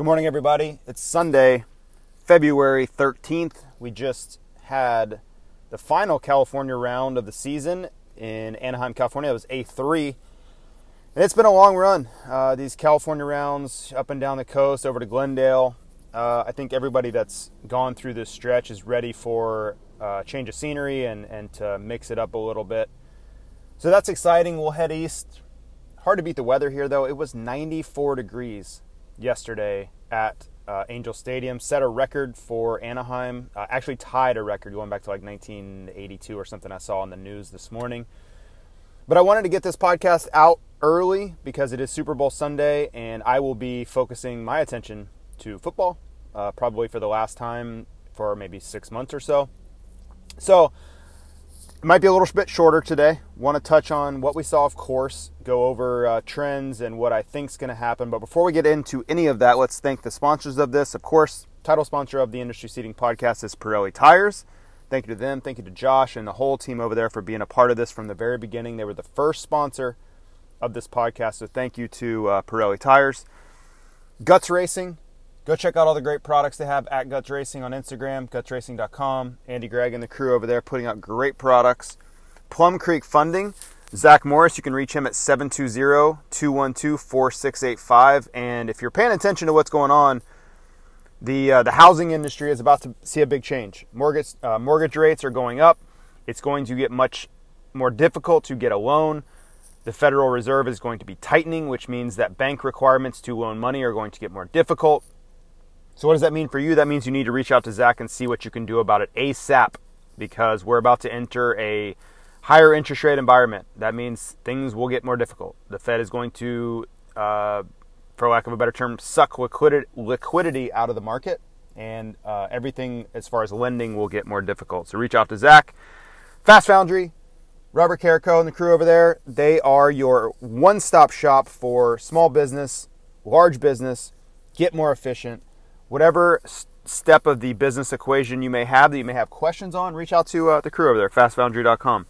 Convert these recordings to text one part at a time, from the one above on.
Good morning, everybody. It's Sunday, February 13th. We just had the final California round of the season in Anaheim, California. It was A3. And it's been a long run. Uh, these California rounds up and down the coast, over to Glendale. Uh, I think everybody that's gone through this stretch is ready for uh, change of scenery and, and to mix it up a little bit. So that's exciting. We'll head east. Hard to beat the weather here, though. It was 94 degrees yesterday at uh, Angel Stadium. Set a record for Anaheim. Uh, actually tied a record going back to like 1982 or something I saw on the news this morning. But I wanted to get this podcast out early because it is Super Bowl Sunday, and I will be focusing my attention to football, uh, probably for the last time for maybe six months or so. So, it might be a little bit shorter today. Want to touch on what we saw, of course, go over uh, trends and what I think is going to happen. But before we get into any of that, let's thank the sponsors of this. Of course, title sponsor of the Industry Seating Podcast is Pirelli Tires. Thank you to them. Thank you to Josh and the whole team over there for being a part of this from the very beginning. They were the first sponsor of this podcast. So thank you to uh, Pirelli Tires. Guts Racing. Go check out all the great products they have at Guts Racing on Instagram, gutsracing.com. Andy Gregg and the crew over there putting out great products. Plum Creek Funding. Zach Morris, you can reach him at 720-212-4685. And if you're paying attention to what's going on, the uh, the housing industry is about to see a big change. Mortgage uh, mortgage rates are going up. It's going to get much more difficult to get a loan. The Federal Reserve is going to be tightening, which means that bank requirements to loan money are going to get more difficult. So, what does that mean for you? That means you need to reach out to Zach and see what you can do about it ASAP because we're about to enter a higher interest rate environment. That means things will get more difficult. The Fed is going to, uh, for lack of a better term, suck liquidity, out of the market, and uh, everything as far as lending will get more difficult. So, reach out to Zach. Fast Foundry, Robert Carrico and the crew over there, they are your one stop shop for small business, large business, get more efficient. Whatever step of the business equation you may have that you may have questions on, reach out to uh, the crew over there, fastfoundry.com.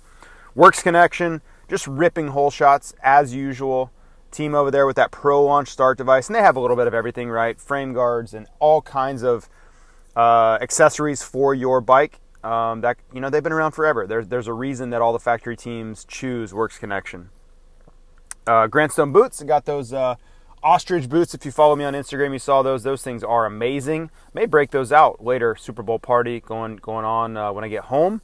Works Connection, just ripping hole shots as usual. Team over there with that Pro Launch start device, and they have a little bit of everything, right? Frame guards and all kinds of uh, accessories for your bike. Um, that you know they've been around forever. There's there's a reason that all the factory teams choose Works Connection. Uh, Grandstone boots. Got those uh, ostrich boots. If you follow me on Instagram, you saw those. Those things are amazing. May break those out later. Super Bowl party going going on uh, when I get home.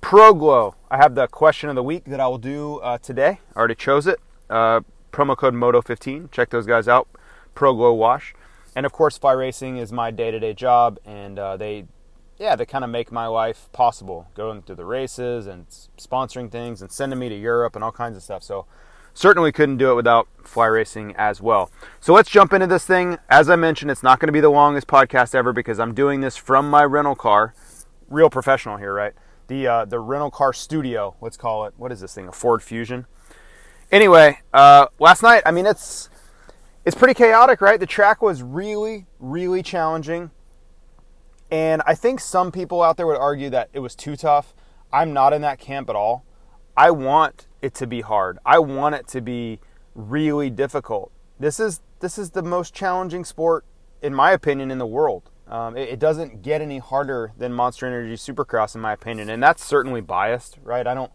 Pro Glow. I have the question of the week that I will do uh, today. I already chose it. Uh, promo code Moto15. Check those guys out. Pro Glow Wash. And of course, Fly Racing is my day to day job, and uh, they, yeah, they kind of make my life possible. Going to the races and sponsoring things and sending me to Europe and all kinds of stuff. So certainly couldn't do it without Fly Racing as well. So let's jump into this thing. As I mentioned, it's not going to be the longest podcast ever because I'm doing this from my rental car. Real professional here, right? The uh, the rental car studio. Let's call it. What is this thing? A Ford Fusion. Anyway, uh, last night. I mean, it's it's pretty chaotic, right? The track was really, really challenging. And I think some people out there would argue that it was too tough. I'm not in that camp at all. I want it to be hard. I want it to be really difficult. This is this is the most challenging sport, in my opinion, in the world. Um, it, it doesn't get any harder than Monster Energy Supercross, in my opinion, and that's certainly biased, right? I don't,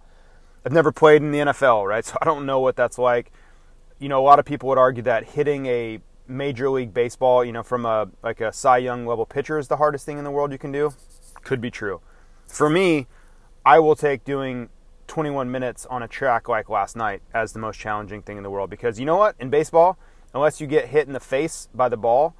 I've never played in the NFL, right? So I don't know what that's like. You know, a lot of people would argue that hitting a Major League Baseball, you know, from a like a Cy Young level pitcher is the hardest thing in the world you can do. Could be true. For me, I will take doing 21 minutes on a track like last night as the most challenging thing in the world because you know what? In baseball, unless you get hit in the face by the ball,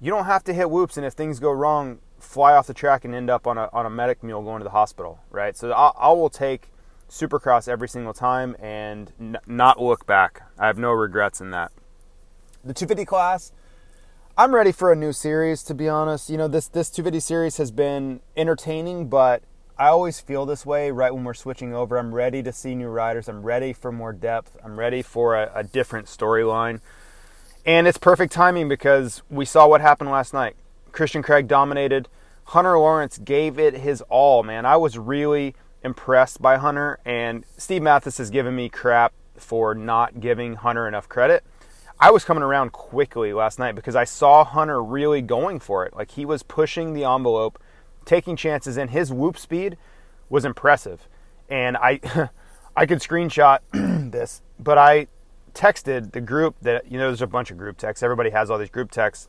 you don't have to hit whoops and if things go wrong, fly off the track and end up on a on a medic mule going to the hospital, right? So I, I will take Supercross every single time and n- not look back. I have no regrets in that. The 250 class, I'm ready for a new series. To be honest, you know this this 250 series has been entertaining, but I always feel this way right when we're switching over. I'm ready to see new riders. I'm ready for more depth. I'm ready for a, a different storyline. And it's perfect timing because we saw what happened last night. Christian Craig dominated. Hunter Lawrence gave it his all, man. I was really impressed by Hunter, and Steve Matthes has given me crap for not giving Hunter enough credit. I was coming around quickly last night because I saw Hunter really going for it. Like he was pushing the envelope, taking chances, and his whoop speed was impressive. And I, I could screenshot this, but I texted the group that you know there's a bunch of group texts. Everybody has all these group texts,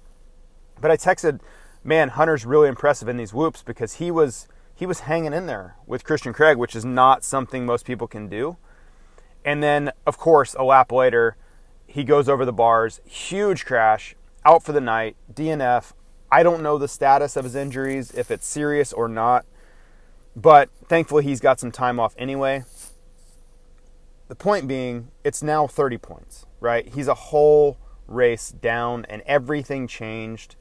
but I texted, man, Hunter's really impressive in these whoops because he was he was hanging in there with Christian Craig, which is not something most people can do. And then, of course, a lap later, he goes over the bars, huge crash, out for the night, DNF. I don't know the status of his injuries, if it's serious or not, but thankfully he's got some time off anyway. The point being, it's now 30 points, right? He's a whole race down, and everything changed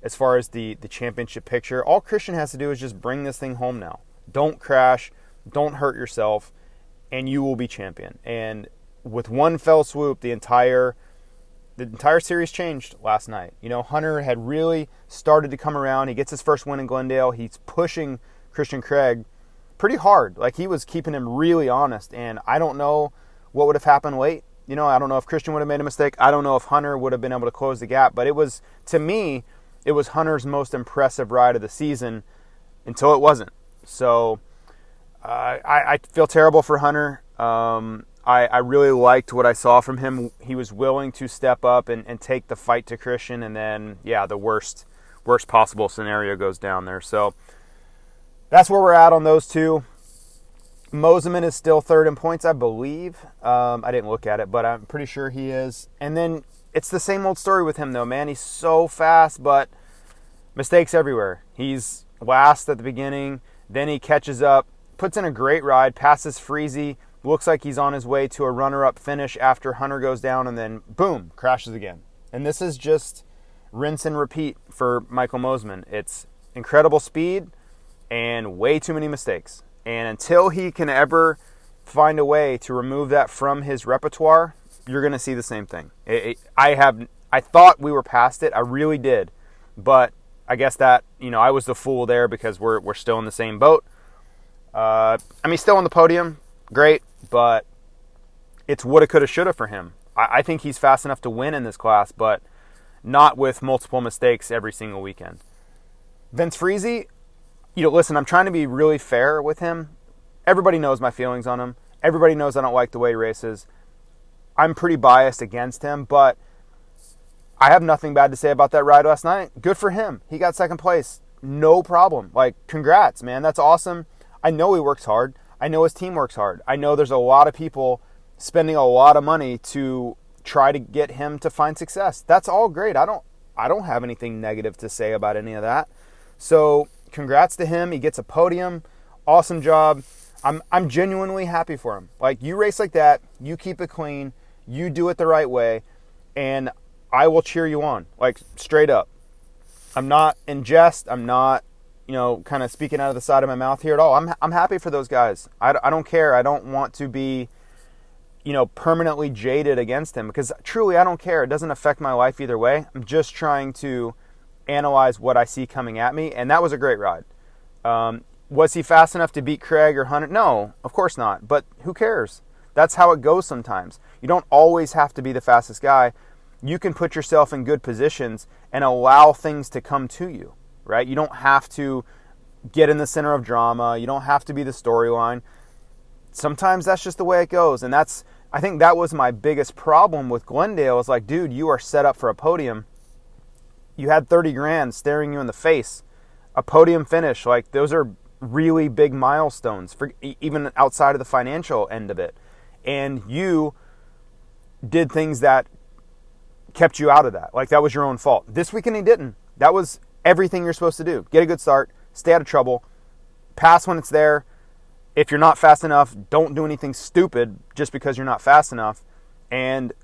as far as the, the championship picture. All Christian has to do is just bring this thing home now. Don't crash, don't hurt yourself, and you will be champion. And with one fell swoop, the entire the entire series changed last night. You know, Hunter had really started to come around. He gets his first win in Glendale. He's pushing Christian Craig pretty hard. Like he was keeping him really honest. And I don't know what would have happened late. You know, I don't know if Christian would have made a mistake. I don't know if Hunter would have been able to close the gap. But it was, to me, it was Hunter's most impressive ride of the season until it wasn't. So uh, I, I, feel terrible for Hunter. Um, I, I, really liked what I saw from him. He was willing to step up and, and take the fight to Christian, and then yeah, the worst worst possible scenario goes down there. So that's where we're at on those two. Mosiman is still third in points, I believe. Um, I didn't look at it, but I'm pretty sure he is. And then it's the same old story with him, though, man. He's so fast, but mistakes everywhere. He's last at the beginning, then he catches up, puts in a great ride, passes Friese, looks like he's on his way to a runner up finish after Hunter goes down, and then boom, crashes again. And this is just rinse and repeat for Michael Mosiman. It's incredible speed and way too many mistakes. And until he can ever find a way to remove that from his repertoire, you're going to see the same thing. It, it, I have I thought we were past it. I really did. But I guess that, you know, I was the fool there because we're we're still in the same boat. Uh, I mean, still on the podium, great, but it's woulda, coulda, shoulda for him. I, I think he's fast enough to win in this class, but not with multiple mistakes every single weekend. Vince Friese, you know, listen, I'm trying to be really fair with him. Everybody knows my feelings on him. Everybody knows I don't like the way he races. I'm pretty biased against him, but I have nothing bad to say about that ride last night. Good for him. He got second place. No problem. Like, congrats, man. That's awesome. I know he works hard. I know his team works hard. I know there's a lot of people spending a lot of money to try to get him to find success. That's all great. I don't I don't have anything negative to say about any of that. So, congrats to him. He gets a podium. Awesome job. I'm I'm genuinely happy for him. Like you race like that, you keep it clean, you do it the right way, and I will cheer you on. Like straight up. I'm not in jest. I'm not, you know, kind of speaking out of the side of my mouth here at all. I'm I'm happy for those guys. I, I don't care. I don't want to be you know, permanently jaded against him because truly I don't care. It doesn't affect my life either way. I'm just trying to analyze what I see coming at me, and that was a great ride. Um, was he fast enough to beat Craig or Hunter? No, of course not. But who cares? That's how it goes sometimes. You don't always have to be the fastest guy. You can put yourself in good positions and allow things to come to you, right? You don't have to get in the center of drama. You don't have to be the storyline. Sometimes that's just the way it goes. And that's, I think that was my biggest problem with Glendale. Is like, dude, you are set up for a podium. You had 30 grand staring you in the face. A podium finish, like those are really big milestones for even outside of the financial end of it. And you did things that kept you out of that. Like that was your own fault. This weekend he didn't. That was everything you're supposed to do. Get a good start, stay out of trouble, pass when it's there. If you're not fast enough, don't do anything stupid just because you're not fast enough and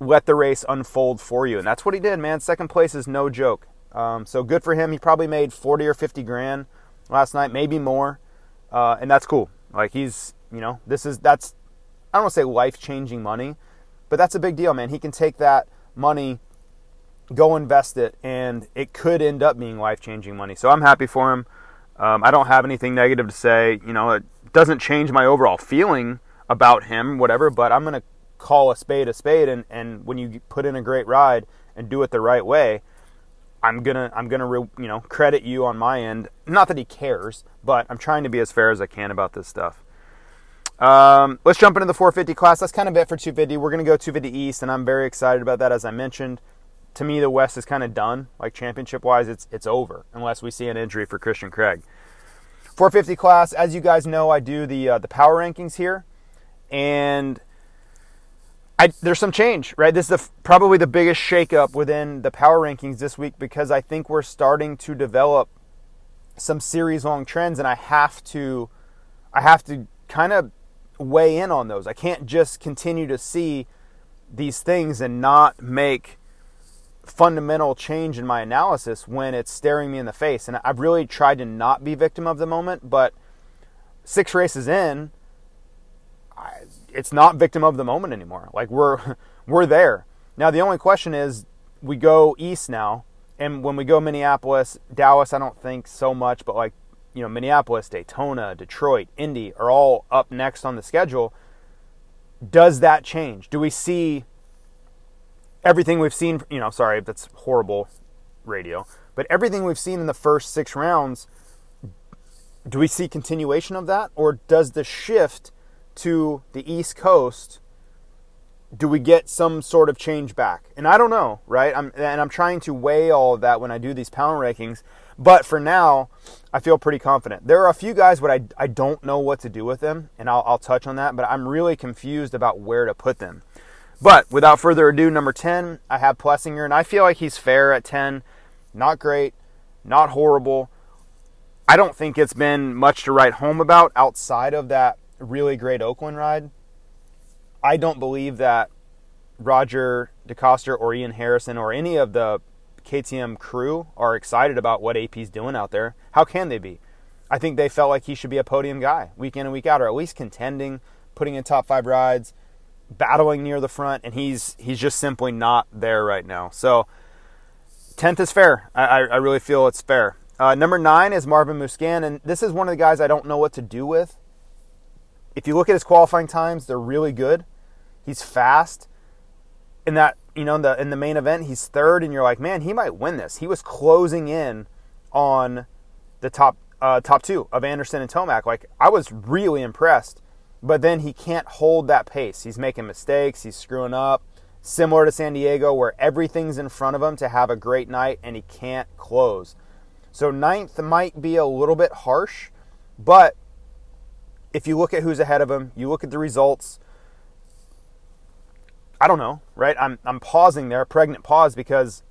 let the race unfold for you. And that's what he did, man. Second place is no joke. Um, so good for him. He probably made 40 or 50 grand last night, maybe more. Uh, and that's cool. Like he's, you know, this is, that's, I don't want to say life changing money, but that's a big deal, man. He can take that money, go invest it, and it could end up being life changing money. So I'm happy for him. Um, I don't have anything negative to say. You know, it doesn't change my overall feeling about him, whatever, but I'm going to call a spade a spade. And, and when you put in a great ride and do it the right way, I'm gonna I'm gonna you know credit you on my end. Not that he cares, but I'm trying to be as fair as I can about this stuff. Um, let's jump into the 450 class. That's kind of it for 250. We're going to go 250 East, and I'm very excited about that. As I mentioned, to me, the West is kind of done. Like championship wise, it's it's over unless we see an injury for Christian Craig. 450 class, as you guys know, I do the uh, the power rankings here, and I, there's some change, right? This is the, probably the biggest shakeup within the power rankings this week because I think we're starting to develop some series long trends, and I have to I have to kind of weigh in on those. I can't just continue to see these things and not make fundamental change in my analysis when it's staring me in the face. And I've really tried to not be victim of the moment, but six races in, I, it's not victim of the moment anymore. Like we're we're there. Now the only question is we go east now, and when we go Minneapolis, Dallas, I don't think so much, but like you know, Minneapolis, Daytona, Detroit, Indy are all up next on the schedule. Does that change? Do we see everything we've seen? You know, sorry, that's horrible radio, but everything we've seen in the first six rounds, do we see continuation of that? Or does the shift to the East Coast? Do we get some sort of change back? And I don't know, right? I'm, and I'm trying to weigh all of that when I do these pound rankings but for now, I feel pretty confident. There are a few guys, but I, I don't know what to do with them, and I'll, I'll touch on that, but I'm really confused about where to put them. But without further ado, number 10, I have Plessinger, and I feel like he's fair at 10. Not great, not horrible. I don't think it's been much to write home about outside of that really great Oakland ride. I don't believe that Roger DeCoster or Ian Harrison or any of the KTM crew are excited about what AP's doing out there. How can they be? I think they felt like he should be a podium guy week in and week out, or at least contending, putting in top five rides, battling near the front, and he's he's just simply not there right now. So tenth is fair. I, I really feel it's fair. Uh, number nine is Marvin Musquin, and this is one of the guys I don't know what to do with. If you look at his qualifying times, they're really good. He's fast. In that you know, in the in the main event, he's third, and you're like, man, he might win this. He was closing in on the top uh, top two of Anderson and Tomac. Like I was really impressed, but then he can't hold that pace. He's making mistakes. He's screwing up. Similar to San Diego, where everything's in front of him to have a great night, and he can't close. So ninth might be a little bit harsh, but if you look at who's ahead of him, you look at the results I don't know, right? I'm I'm pausing there, pregnant pause because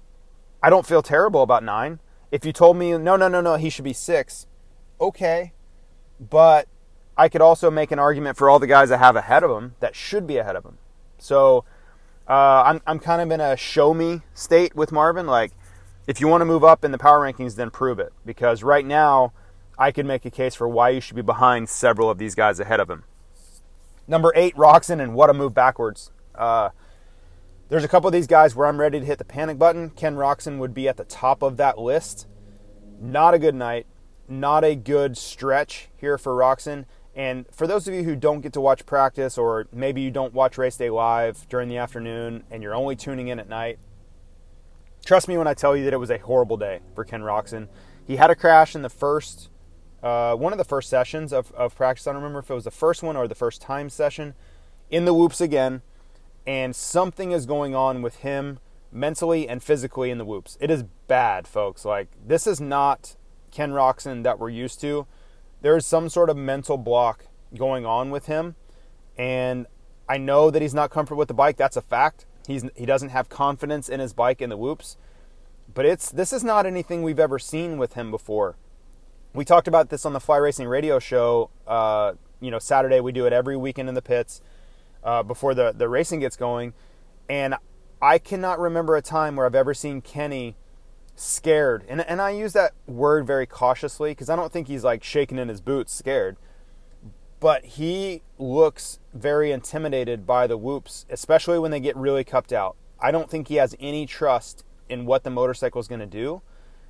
I don't feel terrible about 9. If you told me no, no, no, no, he should be 6. Okay. But I could also make an argument for all the guys I have ahead of him that should be ahead of him. So uh, I'm, I'm kind of in a show me state with Marvin. Like, if you want to move up in the power rankings, then prove it. Because right now, I could make a case for why you should be behind several of these guys ahead of him. Number eight, Roczen, and what a move backwards. Uh, there's a couple of these guys where I'm ready to hit the panic button. Ken Roczen would be at the top of that list. Not a good night, not a good stretch here for Roczen. And for those of you who don't get to watch practice, or maybe you don't watch race day live during the afternoon and you're only tuning in at night, trust me when I tell you that it was a horrible day for Ken Roczen. He had a crash in the first, uh, one of the first sessions of, of practice. I don't remember if it was the first one or the first time session. In the whoops again and something is going on with him mentally and physically in the whoops. It is bad, folks. Like this is not Ken Roczen that we're used to. There is some sort of mental block going on with him, and I know that he's not comfortable with the bike. That's a fact. He's he doesn't have confidence in his bike in the whoops, but it's this is not anything we've ever seen with him before. We talked about this on the Fly Racing Radio show. Uh, you know, Saturday we do it every weekend in the pits uh, before the the racing gets going, and I cannot remember a time where I've ever seen Kenny scared. And, and I use that word very cautiously because I don't think he's like shaking in his boots scared. But he looks very intimidated by the whoops, especially when they get really cupped out. I don't think he has any trust in what the motorcycle is going to do.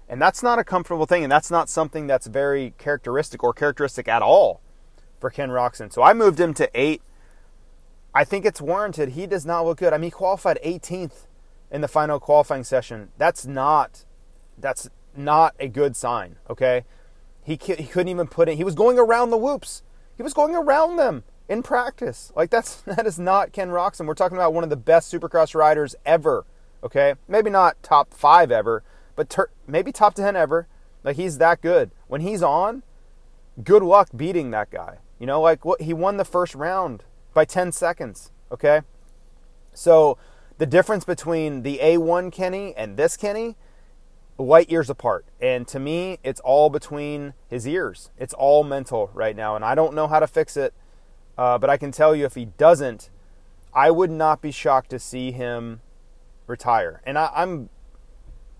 And that's not a comfortable thing. And that's not something that's very characteristic or characteristic at all for Ken Roczen. So I moved him to eight. I think it's warranted. He does not look good. I mean, he qualified 18th in the final qualifying session. That's not that's not a good sign, okay? He, he couldn't even put in, he was going around the whoops. He was going around them in practice. Like that's that is not Ken Roczen. We're talking about one of the best supercross riders ever, okay? Maybe not top 5 ever, but ter- maybe top 10 ever. Like he's that good. When he's on, good luck beating that guy. You know, like what he won the first round by 10 seconds, okay? So, the difference between the A1 Kenny and this Kenny light years apart. And to me, it's all between his ears. It's all mental right now. And I don't know how to fix it. Uh, but I can tell you if he doesn't, I would not be shocked to see him retire. And I, I'm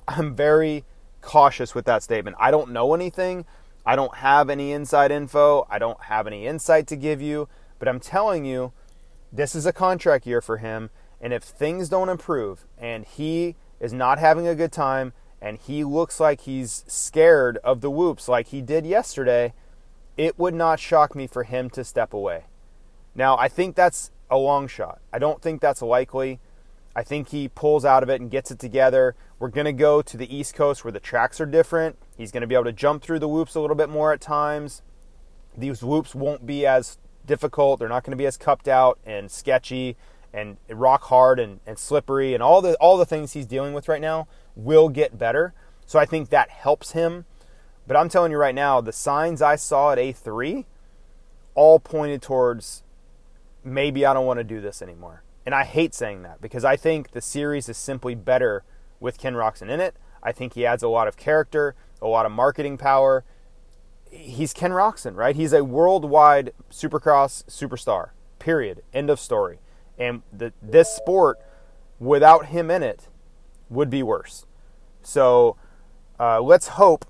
I'm very cautious with that statement. I don't know anything. I don't have any inside info. I don't have any insight to give you. But I'm telling you, this is a contract year for him. And if things don't improve and he is not having a good time and he looks like he's scared of the whoops like he did yesterday, it would not shock me for him to step away. Now, I think that's a long shot. I don't think that's likely. I think he pulls out of it and gets it together. We're going to go to the East Coast where the tracks are different. He's going to be able to jump through the whoops a little bit more at times. These whoops won't be as difficult. They're not going to be as cupped out and sketchy and rock hard and, and slippery and all the all the things he's dealing with right now will get better. So I think that helps him. But I'm telling you right now, the signs I saw at A3 all pointed towards maybe I don't want to do this anymore. And I hate saying that because I think the series is simply better with Ken Roczen in it. I think he adds a lot of character, a lot of marketing power. He's Ken Roczen, right? He's a worldwide supercross superstar. Period. End of story. And the, this sport, without him in it, would be worse. So uh, let's hope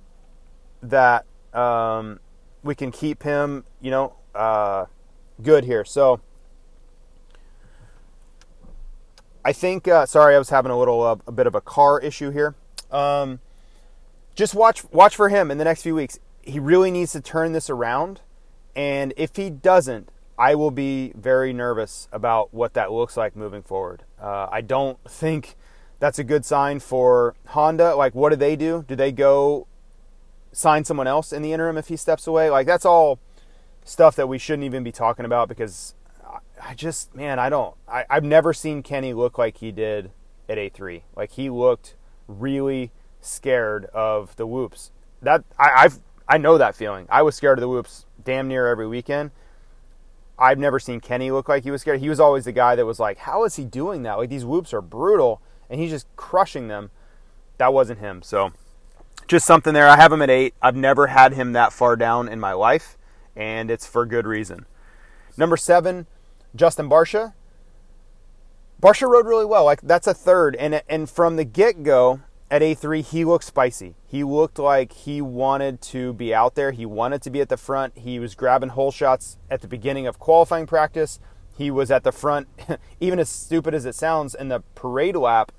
that um, we can keep him, you know, uh, good here. So I think. Uh, sorry, I was having a little uh, a bit of a car issue here. Um, just watch watch for him in the next few weeks. He really needs to turn this around, and if he doesn't, I will be very nervous about what that looks like moving forward. Uh, I don't think that's a good sign for Honda. Like, what do they do? Do they go sign someone else in the interim if he steps away? Like, that's all stuff that we shouldn't even be talking about because I just, man, I don't, I, I've never seen Kenny look like he did at A3. Like, he looked really scared of the whoops. That, I, I've, I know that feeling. I was scared of the whoops damn near every weekend. I've never seen Kenny look like he was scared. He was always the guy that was like, how is he doing that? Like, these whoops are brutal and he's just crushing them. That wasn't him. So just something there. I have him at eight. I've never had him that far down in my life, and it's for good reason. Number seven, Justin Barcia. Barcia rode really well. Like that's a third, and and from the get go at A3, he looked spicy. He looked like he wanted to be out there. He wanted to be at the front. He was grabbing hole shots at the beginning of qualifying practice. He was at the front, even as stupid as it sounds, in the parade lap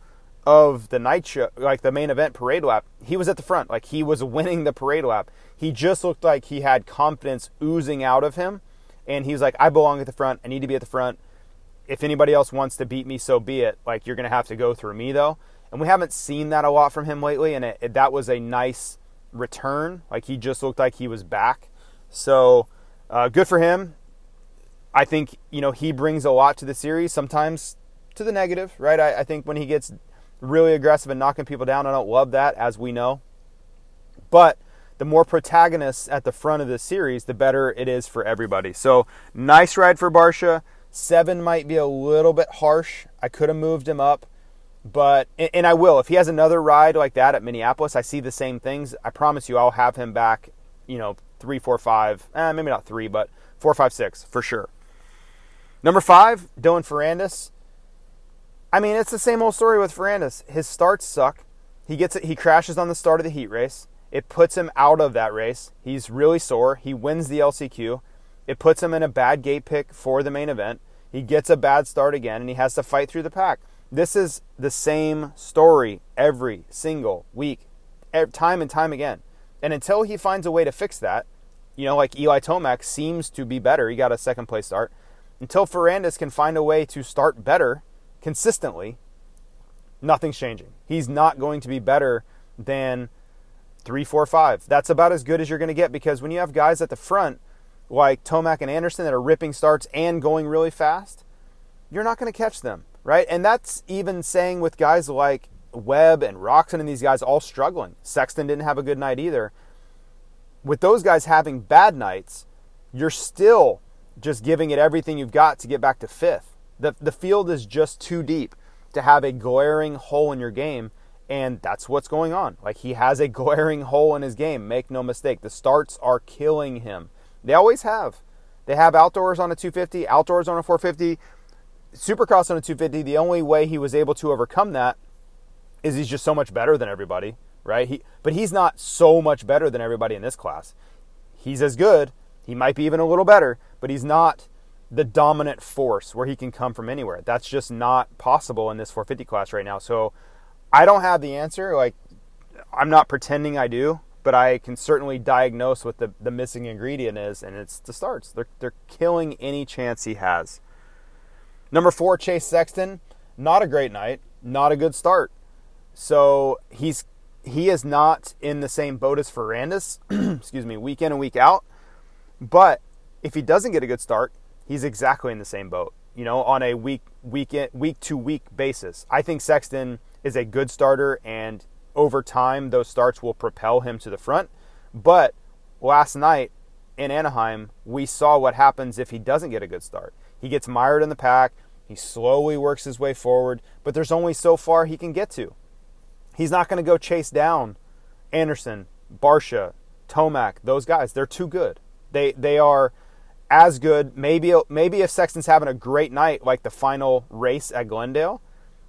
of the night show, like the main event parade lap, he was at the front. Like he was winning the parade lap. He just looked like he had confidence oozing out of him. And he was like, I belong at the front. I need to be at the front. If anybody else wants to beat me, so be it. Like you're going to have to go through me though. And we haven't seen that a lot from him lately. And it, it, that was a nice return. Like he just looked like he was back. So uh, good for him. I think, you know, he brings a lot to the series. Sometimes to the negative, right? I, I think when he gets really aggressive and knocking people down, I don't love that, as we know. But the more protagonists at the front of the series, the better it is for everybody. So nice ride for Barcia. Seven might be a little bit harsh. I could have moved him up, but and I will if he has another ride like that at Minneapolis. I see the same things. I promise you, I'll have him back. You know, three, four, five. Eh, maybe not three, but four, five, six for sure. Number five, Dylan Ferrandis. I mean, it's the same old story with Ferrandis. His starts suck. He gets it. He crashes on the start of the heat race. It puts him out of that race. He's really sore. He wins the LCQ. It puts him in a bad gate pick for the main event. He gets a bad start again, and he has to fight through the pack. This is the same story every single week, time and time again. And until he finds a way to fix that, you know, like Eli Tomac seems to be better. He got a second place start. Until Ferrandis can find a way to start better consistently, nothing's changing. He's not going to be better than three, four, five. That's about as good as you're going to get because when you have guys at the front like Tomac and Anderson that are ripping starts and going really fast, you're not going to catch them, right? And that's even saying with guys like Webb and Roczen and these guys all struggling. Sexton didn't have a good night either. With those guys having bad nights, you're still just giving it everything you've got to get back to fifth. The, the field is just too deep to have a glaring hole in your game, and that's what's going on. Like he has a glaring hole in his game, make no mistake. The starts are killing him. They always have. They have outdoors on a 250, outdoors on a 450, supercross on a 250. The only way he was able to overcome that is he's just so much better than everybody, right? He, but he's not so much better than everybody in this class. He's as good. He might be even a little better, but he's not the dominant force where he can come from anywhere. That's just not possible in this 450 class right now. So I don't have the answer. Like, I'm not pretending I do, but I can certainly diagnose what the, the missing ingredient is, and it's the starts. They're, they're killing any chance he has. Number four, Chase Sexton. Not a great night, not a good start. So he's he is not in the same boat as Ferrandis, excuse me, week in and week out. But if he doesn't get a good start, he's exactly in the same boat. You know, on a week week week to week basis. I think Sexton is a good starter, and over time those starts will propel him to the front. But last night in Anaheim, we saw what happens if he doesn't get a good start. He gets mired in the pack. He slowly works his way forward, but there's only so far he can get to. He's not going to go chase down Anderson, Barcia, Tomac, those guys. They're too good. They they are as good. Maybe maybe if Sexton's having a great night, like the final race at Glendale,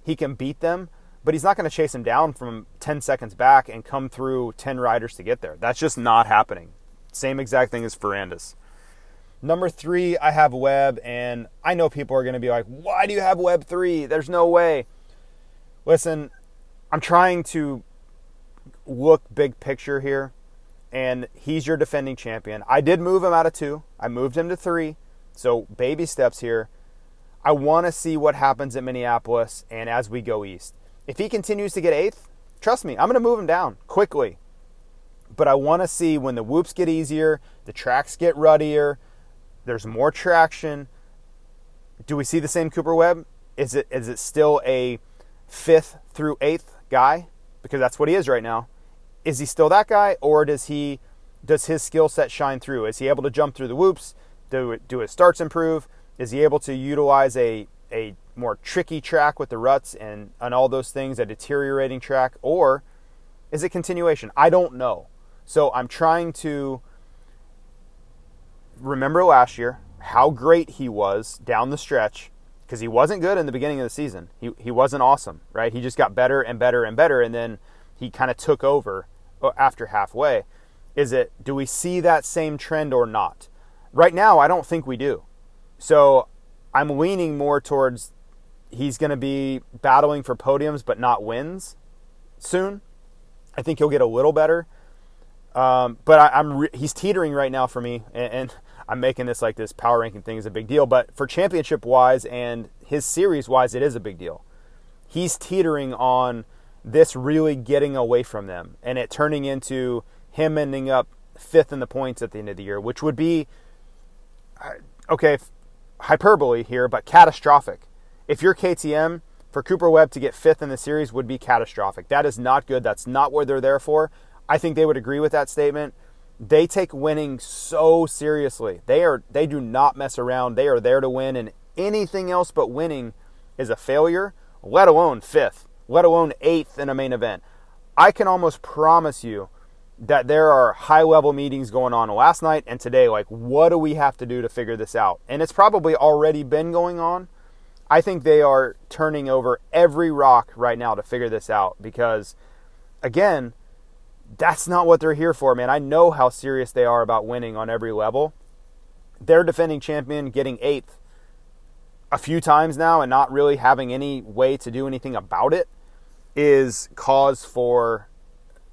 he can beat them. But he's not going to chase him down from 10 seconds back and come through 10 riders to get there. That's just not happening. Same exact thing as Ferrandis. Number three, I have Webb, and I know people are going to be like, why do you have Webb three? There's no way. Listen, I'm trying to look big picture here and he's your defending champion. I did move him out of two, I moved him to three. So, baby steps here. I want to see what happens at Minneapolis and as we go east. If he continues to get eighth, trust me, I'm going to move him down quickly. But I want to see when the whoops get easier, the tracks get ruddier, there's more traction. Do we see the same Cooper Webb? Is it is it still a fifth through eighth guy? Because that's what he is right now is he still that guy, or does he does his skill set shine through? Is he able to jump through the whoops? Do do his starts improve? Is he able to utilize a a more tricky track with the ruts and and all those things, a deteriorating track, or is it continuation? I don't know. So I'm trying to remember last year how great he was down the stretch because he wasn't good in the beginning of the season. He he wasn't awesome, right? He just got better and better and better, and then he kind of took over after halfway. Is it, do we see that same trend or not? Right now, I don't think we do. So I'm leaning more towards he's going to be battling for podiums but not wins soon. I think he'll get a little better. Um, but I, am re- he's teetering right now for me, and, and, I'm making this like this power ranking thing is a big deal. But for championship wise and his series wise, it is a big deal. He's teetering on this really getting away from them and it turning into him ending up fifth in the points at the end of the year, which would be, okay, hyperbole here, but catastrophic. if you're KTM, for Cooper Webb to get fifth in the series would be catastrophic. That is not good. That's not what they're there for. I think they would agree with that statement. They take winning so seriously. They are they do not mess around. They are there to win and anything else but winning is a failure, let alone fifth, let alone eighth in a main event. I can almost promise you that there are high level meetings going on last night and today. Like, what do we have to do to figure this out? And it's probably already been going on. I think they are turning over every rock right now to figure this out because, again, that's not what they're here for, man. I know how serious they are about winning on every level. They're defending champion, getting eighth a few times now and not really having any way to do anything about it is cause for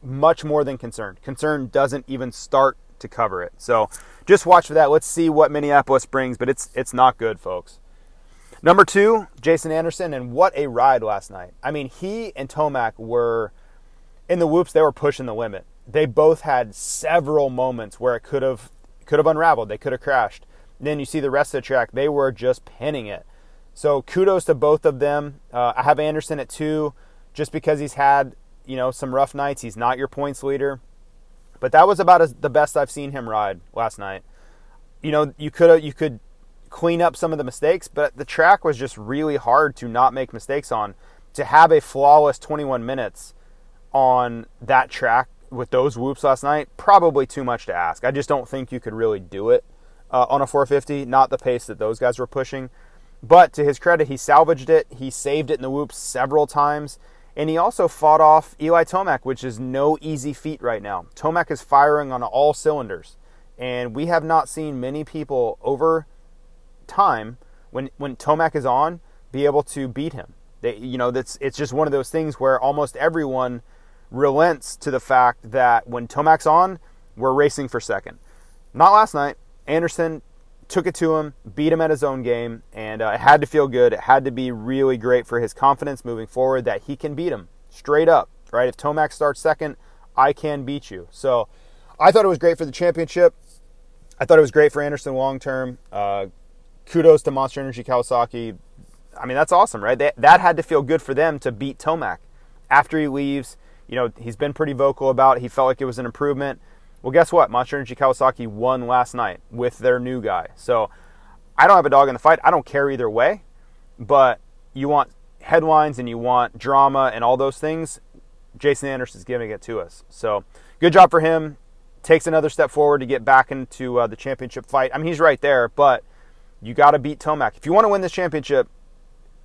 much more than concern. Concern doesn't even start to cover it. So just watch for that. Let's see what Minneapolis brings, but it's it's not good, folks. Number two, Jason Anderson, and what a ride last night. I mean, he and Tomac were in the whoops. They were pushing the limit. They both had several moments where it could have could have unraveled. They could have crashed. And then you see the rest of the track; they were just pinning it. So kudos to both of them. Uh, I have Anderson at two, just because he's had you know some rough nights. He's not your points leader, but that was about as, the best I've seen him ride last night. You know, you could you could clean up some of the mistakes, but the track was just really hard to not make mistakes on. To have a flawless 21 minutes on that track with those whoops last night, probably too much to ask. I just don't think you could really do it uh, on a 450, not the pace that those guys were pushing. But to his credit, he salvaged it. He saved it in the whoops several times. And he also fought off Eli Tomac, which is no easy feat right now. Tomac is firing on all cylinders. And we have not seen many people over time when when Tomac is on be able to beat him. They, you know, that's it's just one of those things where almost everyone relents to the fact that when Tomac's on, we're racing for second. Not last night. Anderson took it to him, beat him at his own game, and uh, it had to feel good. It had to be really great for his confidence moving forward that he can beat him straight up. Right? If Tomac starts second, I can beat you. So I thought it was great for the championship. I thought it was great for Anderson long term. Uh, kudos to Monster Energy Kawasaki. I mean, that's awesome, right? That, that had to feel good for them to beat Tomac. After he leaves, you know, he's been pretty vocal about it. He felt like it was an improvement. Well, guess what? Monster Energy Kawasaki won last night with their new guy. So I don't have a dog in the fight. I don't care either way. But you want headlines and you want drama and all those things. Jason Anderson's giving it to us. So good job for him. Takes another step forward to get back into uh, the championship fight. I mean, he's right there, but you got to beat Tomac. If you want to win this championship,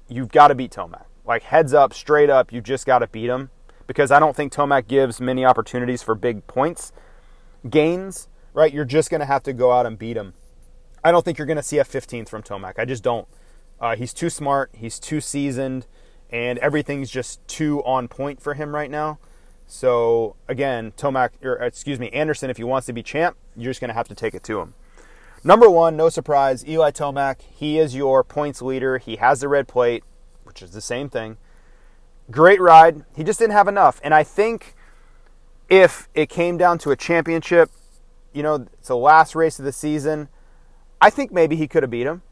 you've got to beat Tomac. Like heads up, straight up, you just got to beat him because I don't think Tomac gives many opportunities for big points gains. Right, you're just going to have to go out and beat him. I don't think you're going to see a 15th from Tomac. I just don't. Uh, he's too smart. He's too seasoned, and everything's just too on point for him right now. So again, Tomac, or excuse me, Anderson, if he wants to be champ, you're just going to have to take it to him. Number one, no surprise, Eli Tomac. He is your points leader. He has the red plate, which is the same thing. Great ride. He just didn't have enough. And I think if it came down to a championship, you know, it's the last race of the season, I think maybe he could have beat him.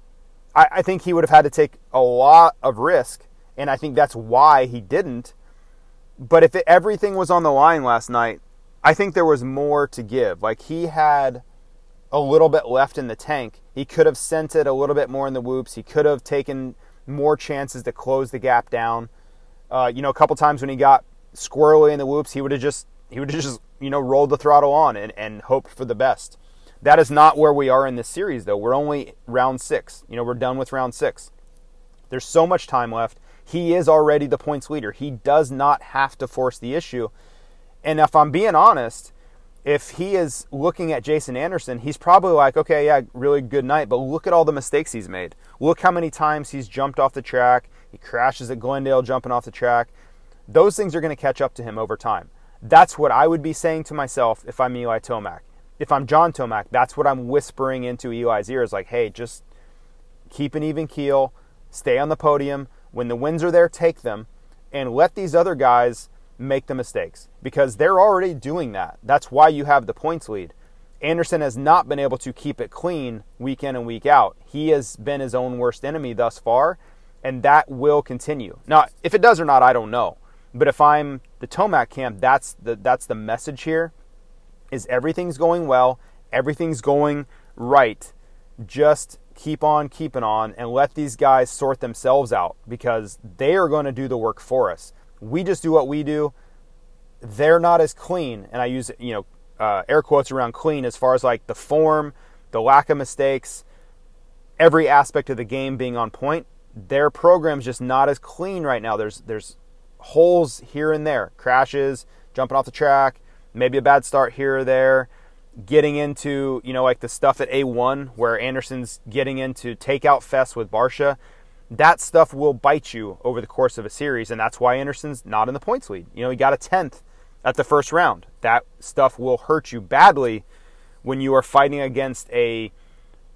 I, I think he would have had to take a lot of risk. And I think that's why he didn't. But if it, everything was on the line last night, I think there was more to give. Like he had a little bit left in the tank. He could have sent it a little bit more in the whoops. He could have taken more chances to close the gap down. Uh, you know, a couple times when he got squirrely in the whoops, he would have just he would have just you know rolled the throttle on and, and hoped for the best. That is not where we are in this series, though. We're only round six. You know, we're done with round six. There's so much time left. He is already the points leader. He does not have to force the issue. And if I'm being honest, if he is looking at Jason Anderson, he's probably like, okay, yeah, really good night, but look at all the mistakes he's made. Look how many times he's jumped off the track. He crashes at Glendale jumping off the track. Those things are going to catch up to him over time. That's what I would be saying to myself if I'm Eli Tomac. If I'm John Tomac, that's what I'm whispering into Eli's ears like, hey, just keep an even keel, stay on the podium. When the wins are there, take them, and let these other guys make the mistakes because they're already doing that. That's why you have the points lead. Anderson has not been able to keep it clean week in and week out. He has been his own worst enemy thus far, and that will continue. Now, if it does or not, I don't know. But if I'm the Tomac camp, that's the that's the message here. Is everything's going well, everything's going right. Just keep on keeping on and let these guys sort themselves out because they are going to do the work for us. We just do what we do. They're not as clean, and I use you know uh, air quotes around clean as far as like the form, the lack of mistakes, every aspect of the game being on point. Their program's just not as clean right now. There's there's holes here and there, crashes, jumping off the track, maybe a bad start here or there getting into, you know, like the stuff at A1 where Anderson's getting into takeout fest with Barcia, that stuff will bite you over the course of a series. And that's why Anderson's not in the points lead. You know, he got a 10th at the first round. That stuff will hurt you badly when you are fighting against a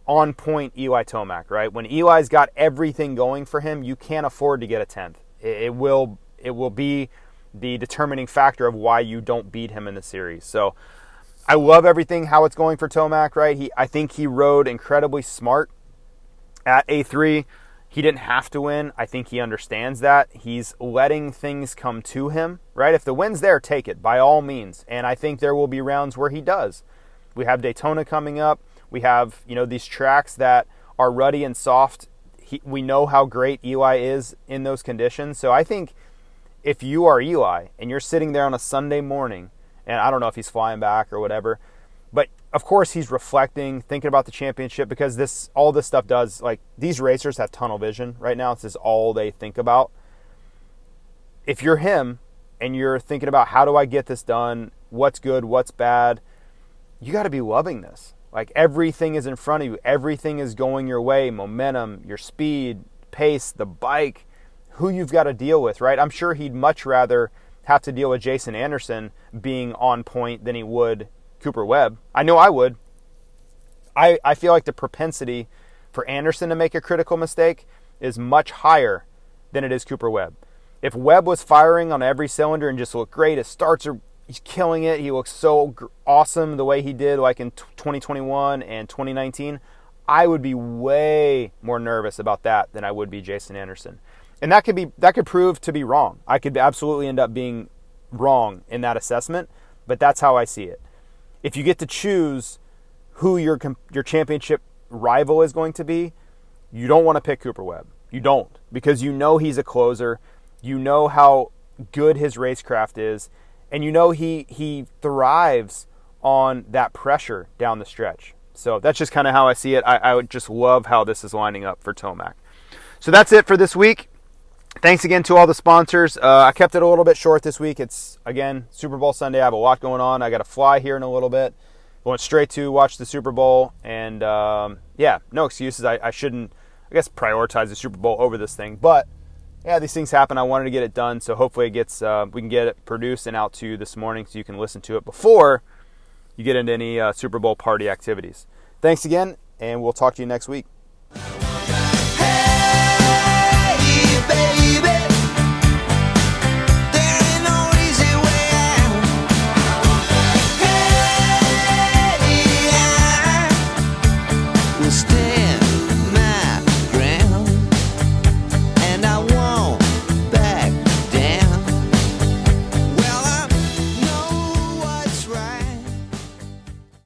on point Eli Tomac, right? When Eli's got everything going for him, you can't afford to get a 10th. It will it will be the determining factor of why you don't beat him in the series. So I love everything how it's going for Tomac, right? He I think he rode incredibly smart at A3. He didn't have to win. I think he understands that. He's letting things come to him, right? If the win's there, take it by all means. And I think there will be rounds where he does. We have Daytona coming up. We have, you know, these tracks that are ruddy and soft. He, we know how great Eli is in those conditions. So I think if you are Eli and you're sitting there on a Sunday morning and I don't know if he's flying back or whatever. But of course, he's reflecting, thinking about the championship because this all this stuff does like these racers have tunnel vision right now. This is all they think about. If you're him and you're thinking about how do I get this done, what's good, what's bad, you got to be loving this. Like everything is in front of you, everything is going your way, momentum, your speed, pace, the bike, who you've got to deal with, right? I'm sure he'd much rather have to deal with Jason Anderson being on point than he would Cooper Webb. I know I would. I, I feel like the propensity for Anderson to make a critical mistake is much higher than it is Cooper Webb. If Webb was firing on every cylinder and just looked great, his starts are he's killing it. He looks so awesome the way he did like in 2021 and 2019. I would be way more nervous about that than I would be Jason Anderson and that could be that could prove to be wrong. I could absolutely end up being wrong in that assessment, but that's how I see it. If you get to choose who your your championship rival is going to be, you don't want to pick Cooper Webb. You don't because you know he's a closer. You know how good his racecraft is, and you know he he thrives on that pressure down the stretch. So that's just kind of how I see it. I, I would just love how this is lining up for Tomac. So that's it for this week. Thanks again to all the sponsors. Uh, I kept it a little bit short this week. It's, again, Super Bowl Sunday. I have a lot going on. I got to fly here in a little bit. Went straight to watch the Super Bowl. And um, yeah, no excuses. I, I shouldn't, I guess, prioritize the Super Bowl over this thing. But yeah, these things happen. I wanted to get it done. So hopefully it gets, uh, we can get it produced and out to you this morning so you can listen to it before you get into any uh, Super Bowl party activities. Thanks again, and we'll talk to you next week.